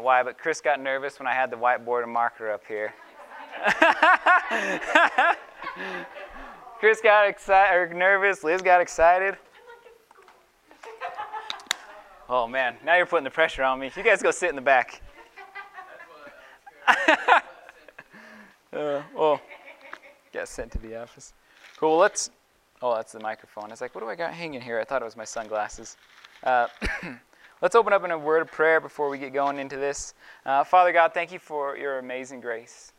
know why, but Chris got nervous when I had the whiteboard and marker up here. Chris got excited or nervous. Liz got excited. Oh man, now you're putting the pressure on me. You guys go sit in the back. uh, oh, got sent to the office. Cool. Let's. Oh, that's the microphone. I was like, what do I got hanging here? I thought it was my sunglasses. Uh, let's open up in a word of prayer before we get going into this. Uh, Father God, thank you for your amazing grace.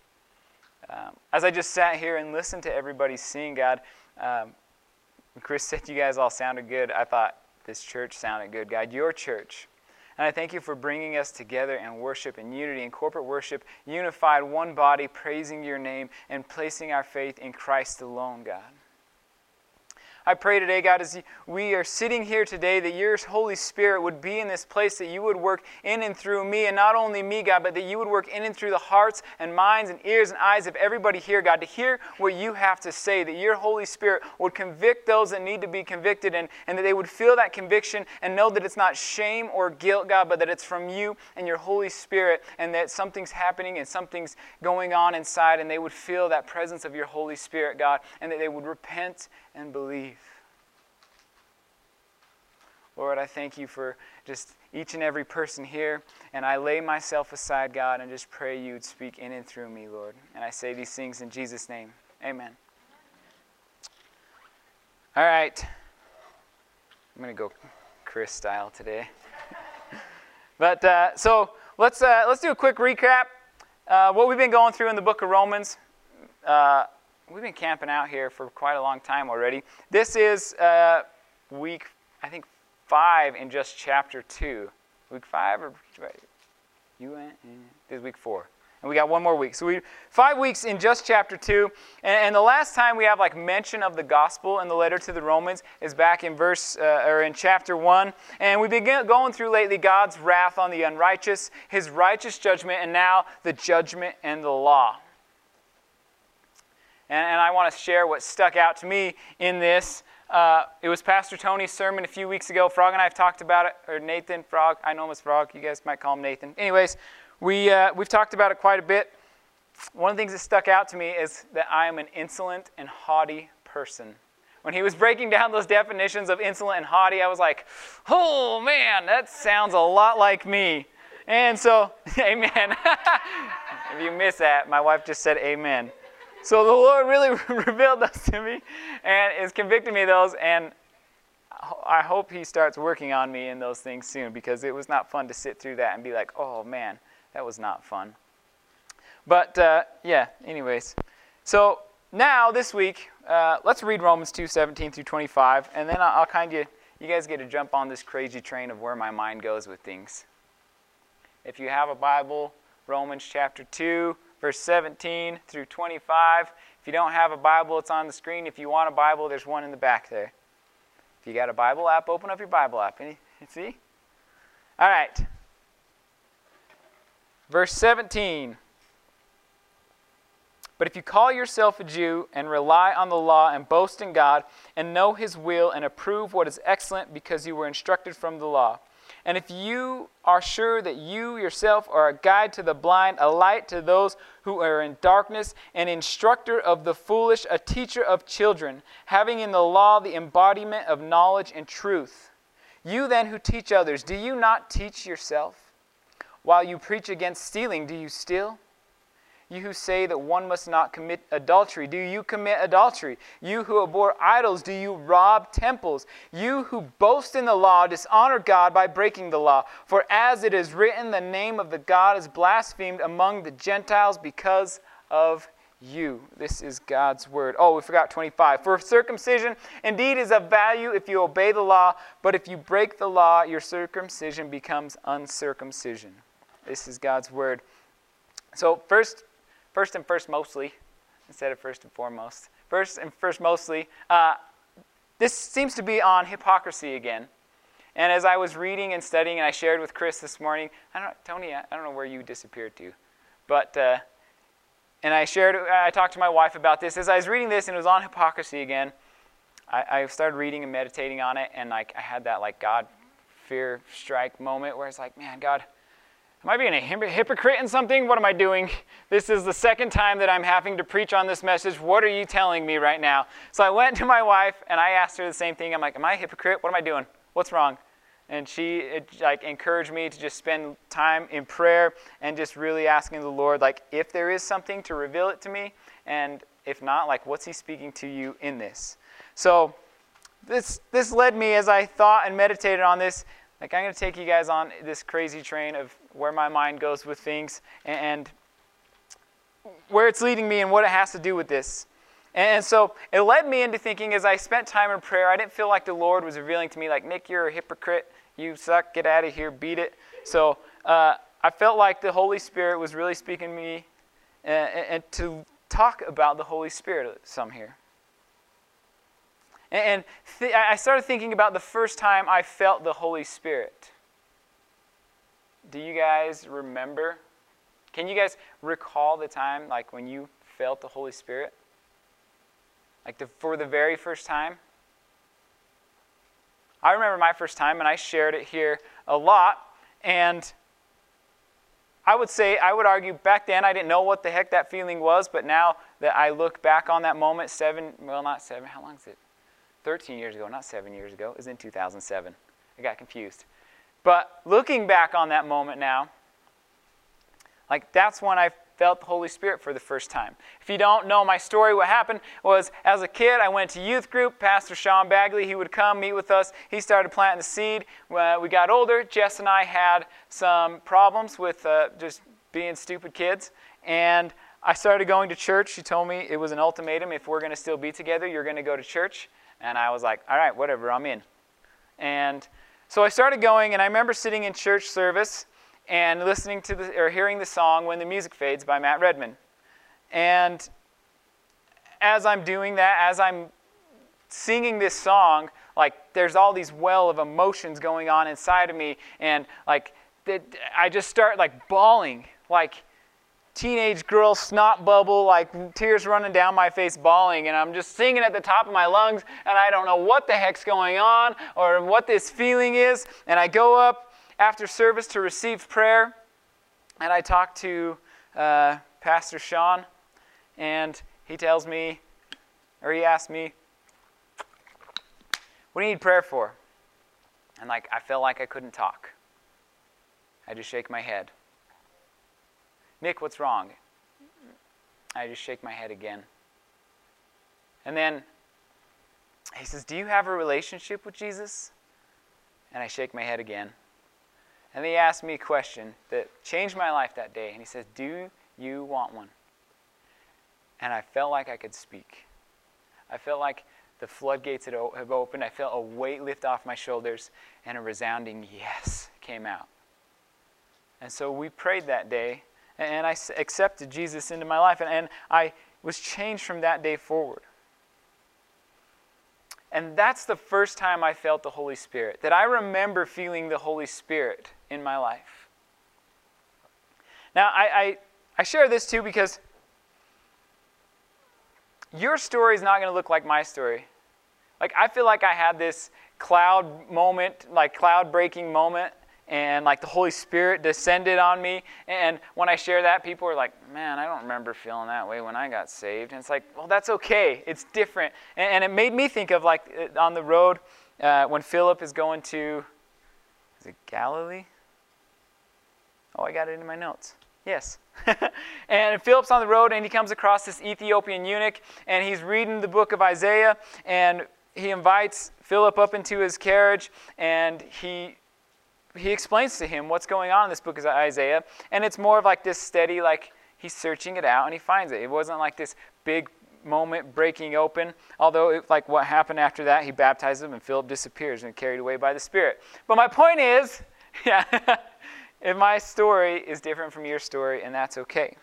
Um, as I just sat here and listened to everybody sing, God, um, Chris said you guys all sounded good. I thought this church sounded good, God. Your church. And I thank you for bringing us together in worship and unity and corporate worship, unified, one body, praising your name and placing our faith in Christ alone, God. I pray today, God, as we are sitting here today, that your Holy Spirit would be in this place, that you would work in and through me, and not only me, God, but that you would work in and through the hearts and minds and ears and eyes of everybody here, God, to hear what you have to say, that your Holy Spirit would convict those that need to be convicted, and, and that they would feel that conviction and know that it's not shame or guilt, God, but that it's from you and your Holy Spirit, and that something's happening and something's going on inside, and they would feel that presence of your Holy Spirit, God, and that they would repent and believe. Lord, I thank you for just each and every person here. And I lay myself aside, God, and just pray you would speak in and through me, Lord. And I say these things in Jesus' name. Amen. All right. I'm going to go Chris style today. but uh, so let's, uh, let's do a quick recap. Uh, what we've been going through in the book of Romans. Uh, we've been camping out here for quite a long time already. This is uh, week, I think, five in just chapter two. Week five or you went? This is week four. And we got one more week. So we five weeks in just chapter two. And, and, the last time we have like mention of the gospel in the letter to the Romans is back in verse uh, or in chapter one. And we've been going through lately God's wrath on the unrighteous, his righteous judgment, and now the judgment and the law. And, and I want to share what stuck out to me in this. Uh, it was Pastor Tony's sermon a few weeks ago. Frog and I have talked about it, or Nathan Frog. I know him as Frog. You guys might call him Nathan. Anyways, we uh, we've talked about it quite a bit. One of the things that stuck out to me is that I am an insolent and haughty person. When he was breaking down those definitions of insolent and haughty, I was like, "Oh man, that sounds a lot like me." And so, Amen. if you miss that, my wife just said Amen. So the Lord really revealed those to me and is convicting me those. And I hope He starts working on me in those things soon because it was not fun to sit through that and be like, oh man, that was not fun. But uh, yeah, anyways. So now this week, uh, let's read Romans 2 17 through 25. And then I'll, I'll kind of, you guys get to jump on this crazy train of where my mind goes with things. If you have a Bible, Romans chapter 2 verse 17 through 25. If you don't have a Bible, it's on the screen. If you want a Bible, there's one in the back there. If you got a Bible app, open up your Bible app. Any, see? All right. Verse 17. But if you call yourself a Jew and rely on the law and boast in God and know his will and approve what is excellent because you were instructed from the law, and if you are sure that you yourself are a guide to the blind, a light to those who are in darkness, an instructor of the foolish, a teacher of children, having in the law the embodiment of knowledge and truth, you then who teach others, do you not teach yourself? While you preach against stealing, do you steal? You who say that one must not commit adultery, do you commit adultery? You who abhor idols, do you rob temples? You who boast in the law, dishonor God by breaking the law. For as it is written, the name of the God is blasphemed among the Gentiles because of you. This is God's word. Oh, we forgot 25. For circumcision indeed is of value if you obey the law, but if you break the law, your circumcision becomes uncircumcision. This is God's word. So, first, First and first, mostly, instead of first and foremost. First and first, mostly. Uh, this seems to be on hypocrisy again. And as I was reading and studying, and I shared with Chris this morning, I don't Tony, I don't know where you disappeared to, but, uh, and I shared, I talked to my wife about this. As I was reading this and it was on hypocrisy again, I, I started reading and meditating on it, and like I had that like God fear strike moment where it's like, man, God, Am I being a hypocrite in something? What am I doing? This is the second time that I'm having to preach on this message. What are you telling me right now? So I went to my wife and I asked her the same thing. I'm like, Am I a hypocrite? What am I doing? What's wrong? And she it, like encouraged me to just spend time in prayer and just really asking the Lord, like, if there is something to reveal it to me, and if not, like, what's He speaking to you in this? So this this led me as I thought and meditated on this like, I'm going to take you guys on this crazy train of where my mind goes with things and where it's leading me and what it has to do with this. And so it led me into thinking as I spent time in prayer, I didn't feel like the Lord was revealing to me, like, Nick, you're a hypocrite. You suck. Get out of here. Beat it. So uh, I felt like the Holy Spirit was really speaking to me and, and to talk about the Holy Spirit some here. And th- I started thinking about the first time I felt the Holy Spirit. Do you guys remember? Can you guys recall the time, like when you felt the Holy Spirit? Like the, for the very first time? I remember my first time, and I shared it here a lot. And I would say, I would argue back then I didn't know what the heck that feeling was, but now that I look back on that moment, seven, well, not seven, how long is it? 13 years ago, not seven years ago. Was in 2007. I got confused. But looking back on that moment now, like that's when I felt the Holy Spirit for the first time. If you don't know my story, what happened was as a kid, I went to youth group. Pastor Sean Bagley, he would come meet with us. He started planting the seed. When we got older, Jess and I had some problems with uh, just being stupid kids. And I started going to church. She told me it was an ultimatum if we're going to still be together, you're going to go to church. And I was like, all right, whatever, I'm in. And so I started going, and I remember sitting in church service and listening to the, or hearing the song When the Music Fades by Matt Redman. And as I'm doing that, as I'm singing this song, like there's all these well of emotions going on inside of me, and like I just start like bawling, like teenage girl snot bubble, like tears running down my face, bawling, and I'm just singing at the top of my lungs, and I don't know what the heck's going on or what this feeling is. And I go up after service to receive prayer, and I talk to uh, Pastor Sean, and he tells me, or he asks me, What do you need prayer for? And like, I felt like I couldn't talk. I just shake my head. Nick, what's wrong? I just shake my head again. And then he says, Do you have a relationship with Jesus? And I shake my head again. And he asked me a question that changed my life that day. And he says, Do you want one? And I felt like I could speak. I felt like the floodgates had have opened. I felt a weight lift off my shoulders, and a resounding yes came out. And so we prayed that day and I accepted Jesus into my life, and, and I was changed from that day forward. And that's the first time I felt the Holy Spirit, that I remember feeling the Holy Spirit in my life. Now, I, I, I share this too because your story is not going to look like my story. Like, I feel like I had this cloud moment, like cloud breaking moment and like the Holy Spirit descended on me. And when I share that, people are like, man, I don't remember feeling that way when I got saved. And it's like, well, that's okay. It's different. And, and it made me think of like uh, on the road uh, when Philip is going to, is it Galilee? Oh, I got it in my notes. Yes. and Philip's on the road and he comes across this Ethiopian eunuch and he's reading the book of Isaiah and he invites Philip up into his carriage and he he explains to him what's going on in this book of Isaiah, and it's more of like this steady, like he's searching it out and he finds it. It wasn't like this big moment breaking open, although it, like what happened after that, he baptizes him and Philip disappears and carried away by the Spirit. But my point is, yeah, if my story is different from your story, and that's okay.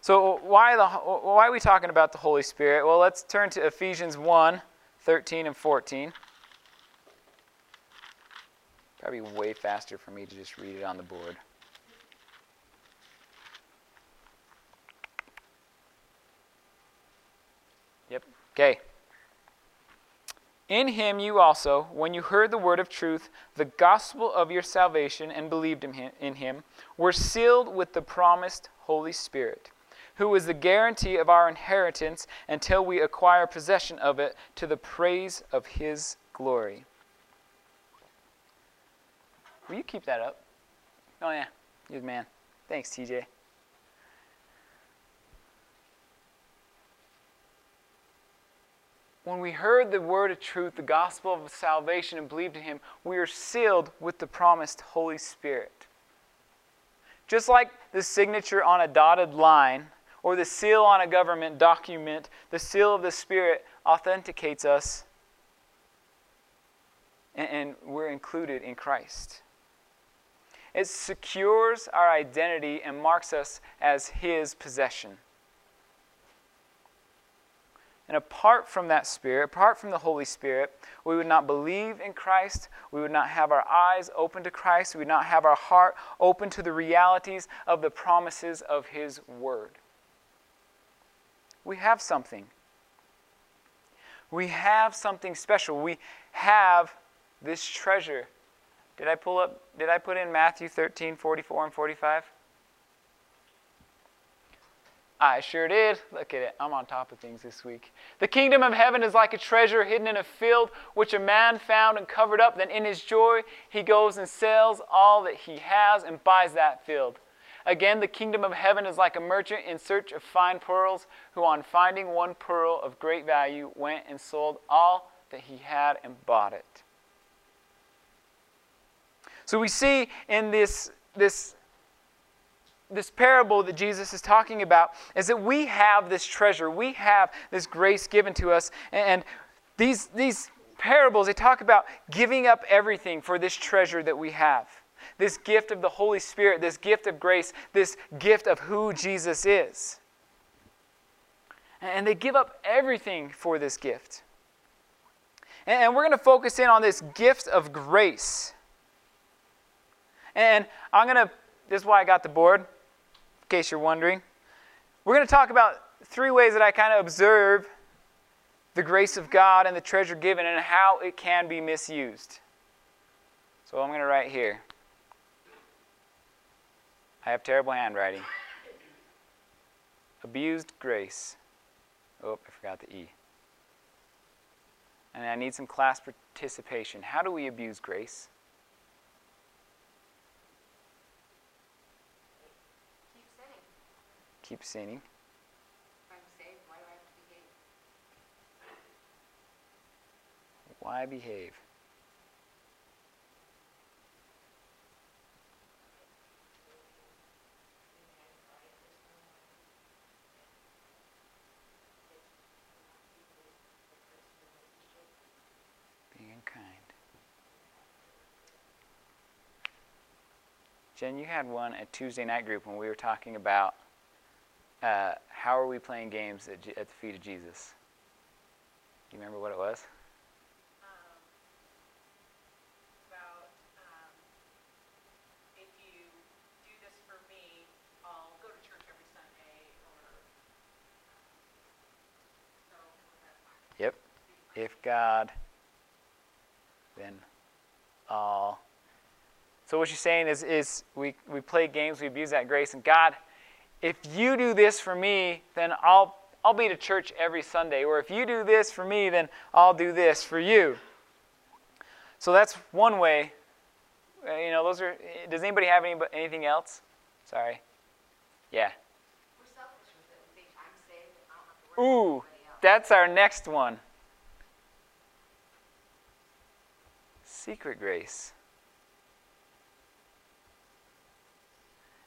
So why, the, why are we talking about the Holy Spirit? Well, let's turn to Ephesians 1, 13 and 14. Probably way faster for me to just read it on the board. Yep. Okay. In him you also, when you heard the word of truth, the gospel of your salvation, and believed in him, in him, were sealed with the promised Holy Spirit, who is the guarantee of our inheritance until we acquire possession of it to the praise of his glory. Will you keep that up? Oh, yeah. You're the man. Thanks, TJ. When we heard the word of truth, the gospel of salvation, and believed in him, we are sealed with the promised Holy Spirit. Just like the signature on a dotted line or the seal on a government document, the seal of the Spirit authenticates us and, we're included in Christ. It secures our identity and marks us as His possession. And apart from that Spirit, apart from the Holy Spirit, we would not believe in Christ. We would not have our eyes open to Christ. We would not have our heart open to the realities of the promises of His Word. We have something. We have something special. We have this treasure. Did I pull up, did I put in Matthew 13, 44 and 45? I sure did. Look at it. I'm on top of things this week. The kingdom of heaven is like a treasure hidden in a field, which a man found and covered up. Then in his joy, he goes and sells all that he has and buys that field. Again, the kingdom of heaven is like a merchant in search of fine pearls, who on finding one pearl of great value went and sold all that he had and bought it. So we see in this, this this parable that Jesus is talking about is that we have this treasure, we have this grace given to us, and these, these parables, they talk about giving up everything for this treasure that we have. This gift of the Holy Spirit, this gift of grace, this gift of who Jesus is. And they give up everything for this gift. And we're going to focus in on this gift of grace. And I'm going to, this is why I got the board in case you're wondering. We're going to talk about three ways that I kind of observe the grace of God and the treasure given and how it can be misused. So I'm going to write here. I have terrible handwriting. Abused grace. Oh, I forgot the E. And I need some class participation. How do we abuse grace? Keep sinning. Why behave? Being kind. Jen, you had one at Tuesday night group when we were talking about uh, how are we playing games at, at, the feet of Jesus? Do you remember what it was? Um, about um, if you do this for me, I'll go to church every Sunday, or so. Yep. If God, then all. So what you're saying is, is we, we play games, we abuse that grace, and God if you do this for me, then I'll, I'll be to church every Sunday. Or if you do this for me, then I'll do this for you. So that's one way. Uh, you know, those are. Does anybody have any, anything else? Sorry. Yeah. Ooh, that's our next one. Secret grace.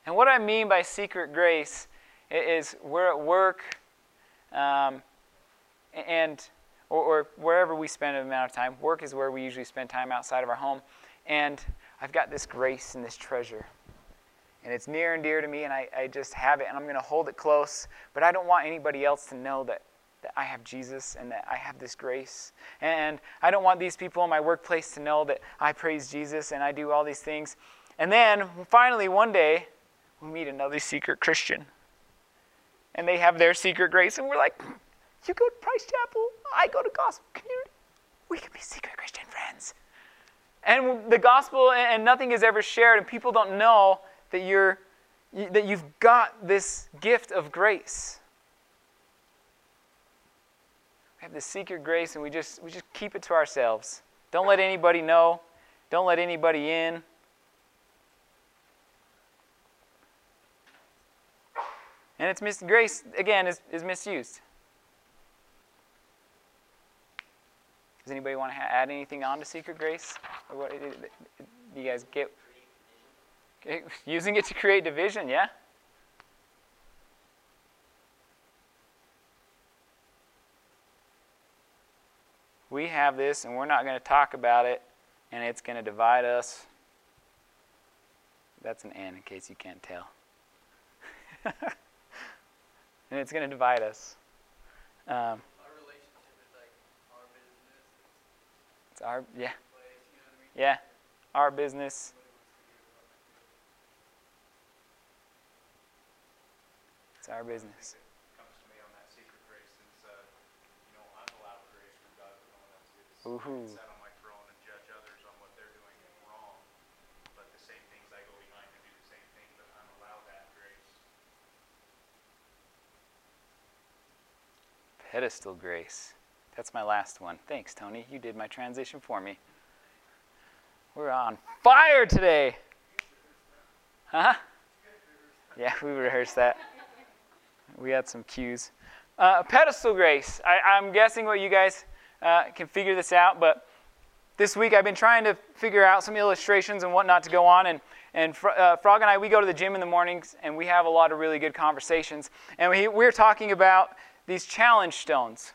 And what I mean by secret grace is we're at work um, and or, or, wherever we spend an amount of time. Work is where we usually spend time outside of our home. And I've got this grace and this treasure. And it's near and dear to me, and I, I just have it, and I'm going to hold it close. But I don't want anybody else to know that, that I have Jesus and that I have this grace. And I don't want these people in my workplace to know that I praise Jesus and I do all these things. And then finally, one day, we meet another secret Christian. And they have their secret grace, and we're like, You go to Price Chapel, I go to Gospel Community. we can be secret Christian friends. And the gospel and nothing is ever shared, and people don't know that you're that you've got this gift of grace. We have this secret grace, and we just we just keep it to ourselves. Don't let anybody know. Don't let anybody in. And it's mis- grace, again, is, is misused. Does anybody want to ha- add anything on to secret grace? Or what, do you guys get using it to create division? Yeah. We have this, and we're not going to talk about it, and it's going to divide us. That's an N, in case you can't tell. and it's going to divide us. Um, our relationship is like our business, It's our yeah. Yeah. Our business. It's our business. comes to me on that secret grace since uh, you know I'm allowed grace from God, but no one else is. Woohoo. I sit on my throne and judge others on what they're doing wrong, but the same things I go behind to do the same thing, but I'm allowed that grace. Pedestal grace. That's my last one. Thanks, Tony. You did my transition for me. We're on fire today. Huh? Yeah, we rehearsed that. We had some cues. Uh, pedestal grace. I, am guessing what you guys uh, can figure this out, but this week I've been trying to figure out some illustrations and whatnot to go on. And, and uh, Frog and I, we go to the gym in the mornings and we have a lot of really good conversations. And we, we're talking about these challenge stones.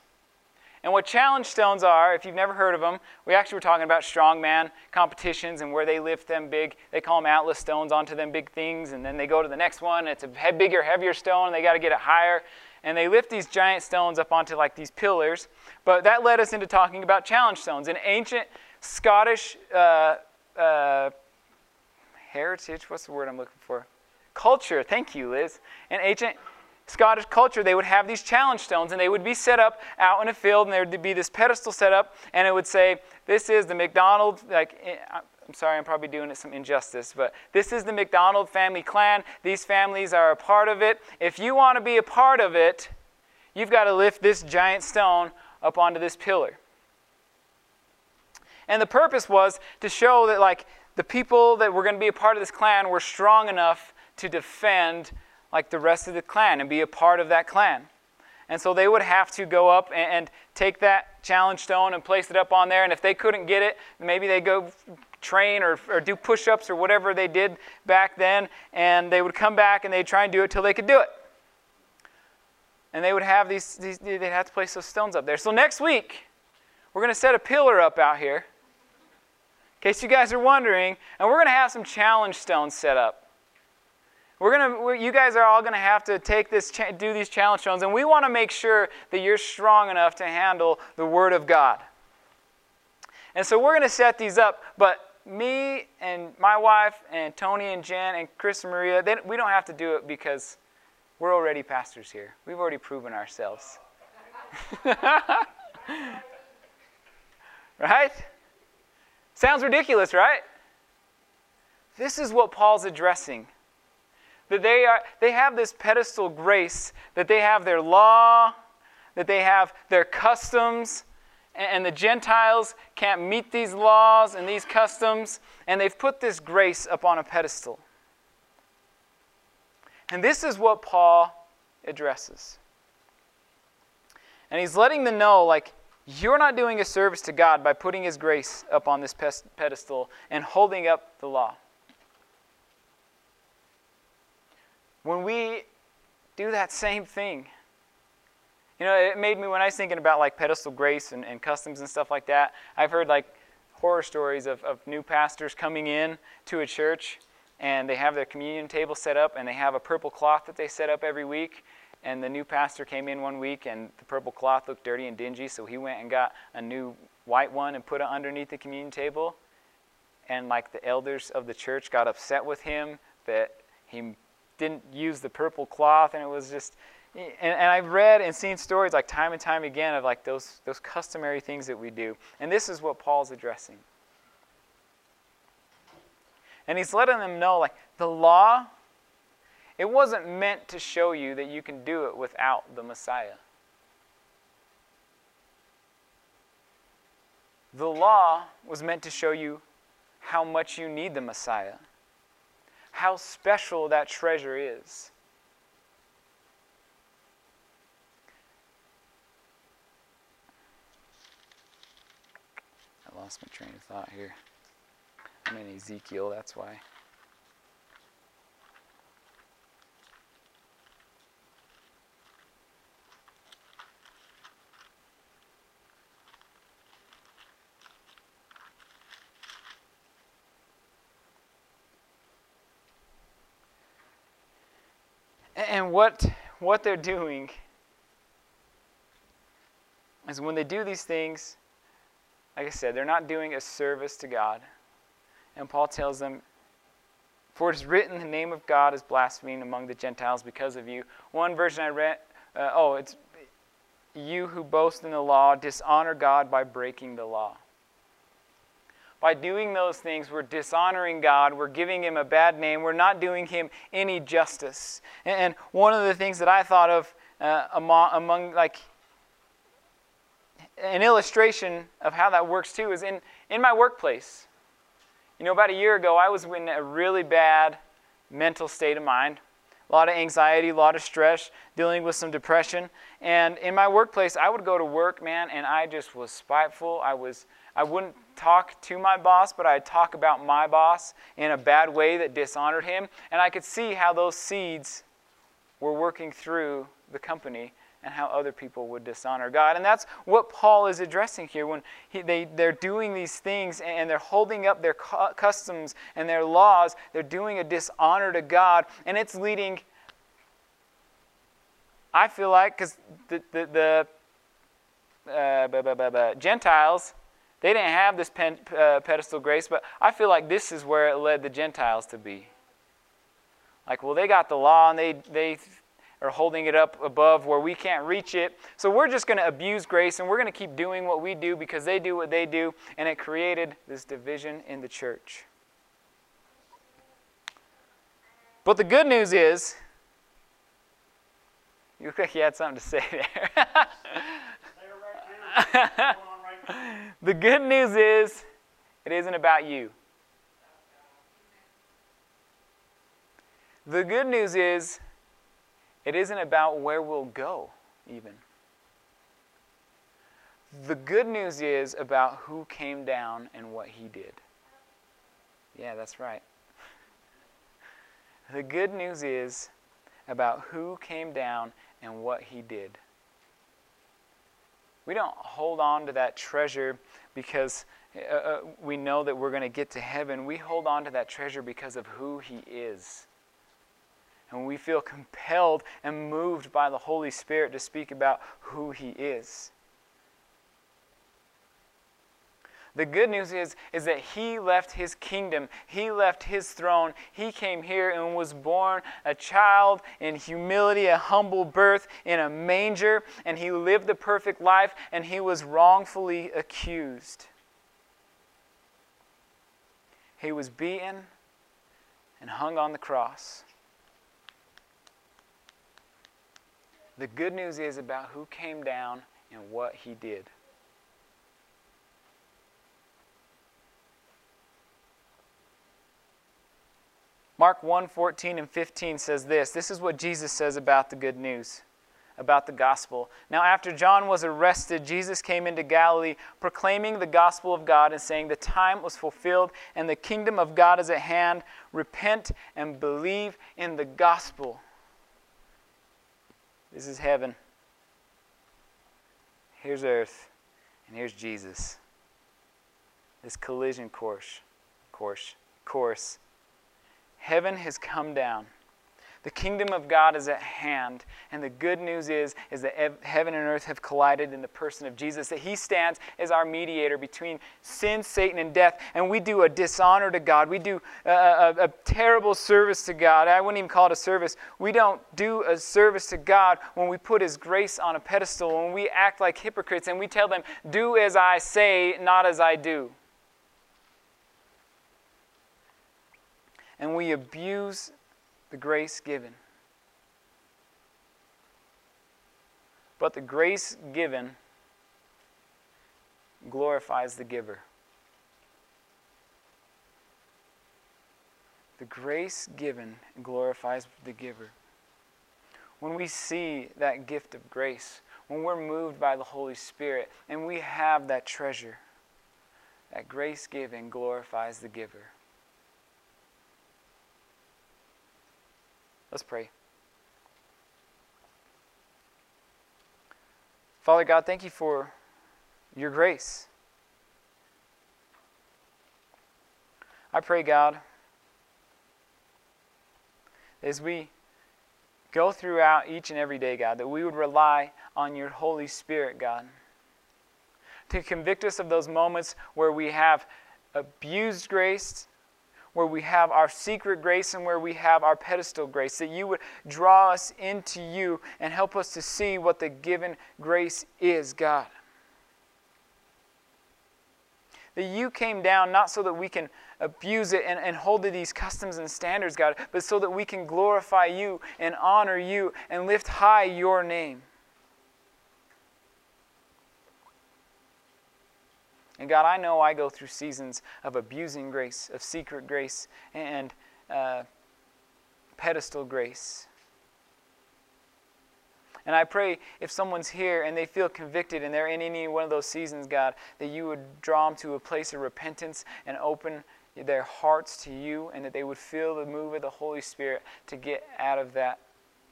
And what challenge stones are, if you've never heard of them, we actually were talking about strongman competitions and where they lift them big. They call them atlas stones onto them big things, and then they go to the next one. it's a bigger, heavier stone, and they got to get it higher. And they lift these giant stones up onto like these pillars. But that led us into talking about challenge stones. In ancient Scottish uh, uh, heritage, what's the word I'm looking for? Culture. Thank you, Liz. In ancient Scottish culture, they would have these challenge stones and they would be set up out in a field and there would be this pedestal set up and it would say, This is the McDonald, like, eh, I'm sorry, I'm probably doing it some injustice, but this is the McDonald family clan. These families are a part of it. If you want to be a part of it, you've got to lift this giant stone up onto this pillar. And the purpose was to show that, like, the people that were going to be a part of this clan were strong enough to defend like the rest of the clan and be a part of that clan. And so they would have to go up and, and take that challenge stone and place it up on there. And if they couldn't get it, maybe they go train or, or do push ups or whatever they did back then. And they would come back and they'd try and do it till they could do it. And they would have these, these they'd have to place those stones up there. So next week, we're going to set a pillar up out here, in case you guys are wondering. And we're going to have some challenge stones set up. We're gonna, we're, you guys are all to have to take this, do these challenge stones, and we want to make sure that you're strong enough to handle the Word of God. And so we're to set these up, but me and my wife and Tony and Jen and Chris and Maria, they, we don't have to do it because we're already pastors here. We've already proven ourselves. right? Sounds ridiculous, right? This is what Paul's addressing that they, are, they have this pedestal grace, that they have their law, that they have their customs, and the Gentiles can't meet these laws and these customs, and they've put this grace upon a pedestal. And this is what Paul addresses. And he's letting them know, like, you're not doing a service to God by putting his grace up on this pedestal and holding up the law. When we do that same thing. You know, it made me, when I was thinking about like pedestal grace and, and customs and stuff like that, I've heard like horror stories of, of new pastors coming in to a church and they have their communion table set up and they have a purple cloth that they set up every week. And the new pastor came in one week and the purple cloth looked dirty and dingy, so he went and got a new white one and put it underneath the communion table. And like the elders of the church got upset with him that he didn't use the purple cloth, and it was just, and, and I've read and seen stories like time and time again of like those, those customary things that we do. And this is what Paul's addressing. And he's letting them know like the law, it wasn't meant to show you that you can do it without the Messiah. The law was meant to show you how much you need the Messiah, how special that treasure is. I lost my train of thought here. I'm in Ezekiel, that's why. And what, what they're doing is when they do these things, like I said, they're not doing a service to God. And Paul tells them, For it is written, the name of God is blasphemed among the Gentiles because of you. One version I read, uh, oh, it's you who boast in the law dishonor God by breaking the law. By doing those things, we're dishonoring God. We're giving Him a bad name. We're not doing Him any justice. And one of the things that I thought of uh, among, among, like, an illustration of how that works too is in, in my workplace. You know, about a year ago, I was in a really bad mental state of mind. A lot of anxiety, a lot of stress, dealing with some depression. And in my workplace, I would go to work, man, and I just was spiteful. I was I wouldn't talk to my boss, but I'd talk about my boss in a bad way that dishonored him. And I could see how those seeds were working through the company and how other people would dishonor God. And that's what Paul is addressing here when he, they, they're doing these things and they're holding up their cu- customs and their laws. They're doing a dishonor to God, and it's leading, I feel like, because the, the, the uh, Gentiles, they didn't have this pen, uh, pedestal grace, but I feel like this is where it led the Gentiles to be. Like, well, they got the law and they, they or holding it up above where we can't reach it. So we're just going to abuse grace and we're going to keep doing what we do because they do what they do. And it created this division in the church. But the good news is, you look like you had something to say there. the good news is, it isn't about you. The good news is, it isn't about where we'll go, even. The good news is about who came down and what he did. Yeah, that's right. The good news is about who came down and what he did. We don't hold on to that treasure because uh, uh we know that we're going to get to heaven. We hold on to that treasure because of who he is and we feel compelled and moved by the Holy Spirit to speak about who He is. The good news is, is that he left his kingdom. He left his throne. He came here and was born a child in humility, a humble birth in a manger, and he lived the perfect life, and he was wrongfully accused. He was beaten and hung on the cross. The good news is about who came down and what he did. Mark 1 14 and 15 says this. This is what Jesus says about the good news, about the gospel. Now, after John was arrested, Jesus came into Galilee proclaiming the gospel of God and saying, The time was fulfilled and the kingdom of God is at hand. Repent and believe in the gospel. This is heaven. Here's earth, and here's Jesus. This collision course, course, course. Heaven has come down. The kingdom of God is at hand, and the good news is is that ev- heaven and earth have collided in the person of Jesus. That He stands as our mediator between sin, Satan, and death, and we do a dishonor to God. We do a, a, a terrible service to God. I wouldn't even call it a service. We don't do a service to God when we put His grace on a pedestal, when we act like hypocrites, and we tell them, "Do as I say, not as I do." And we abuse the grace given. But the grace given glorifies the giver. The grace given glorifies the giver. When we see that gift of grace, when we're moved by the Holy Spirit and we have that treasure, that grace given glorifies the giver. Let's pray. Father God, thank you for your grace. I pray, God, as we go throughout each and every day, God, that we would rely on your Holy Spirit, God, to convict us of those moments where we have abused grace, where we have our secret grace and where we have our pedestal grace, that you would draw us into you and help us to see what the given grace is, God. That you came down not so that we can abuse it and, and hold to these customs and standards, God, but so that we can glorify you and honor you and lift high your name. And God, I know I go through seasons of abusing grace, of secret grace, and uh, pedestal grace. And I pray if someone's here and they feel convicted and they're in any one of those seasons, God, that you would draw them to a place of repentance and open their hearts to you and that they would feel the move of the Holy Spirit to get out of that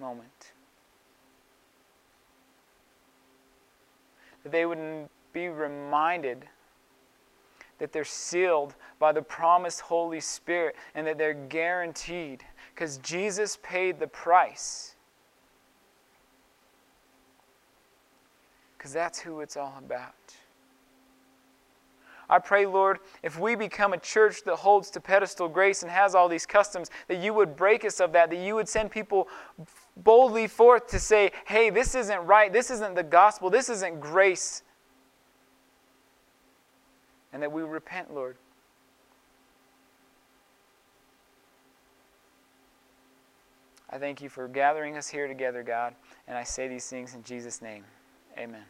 moment. That they would be reminded that they're sealed by the promised Holy Spirit and that they're guaranteed because Jesus paid the price. Because that's who it's all about. I pray, Lord, if we become a church that holds to pedestal grace and has all these customs, that you would break us of that, that you would send people boldly forth to say, hey, this isn't right, this isn't the gospel, this isn't grace and that we repent, Lord. I thank you for gathering us here together, God, and I say these things in Jesus' name. Amen.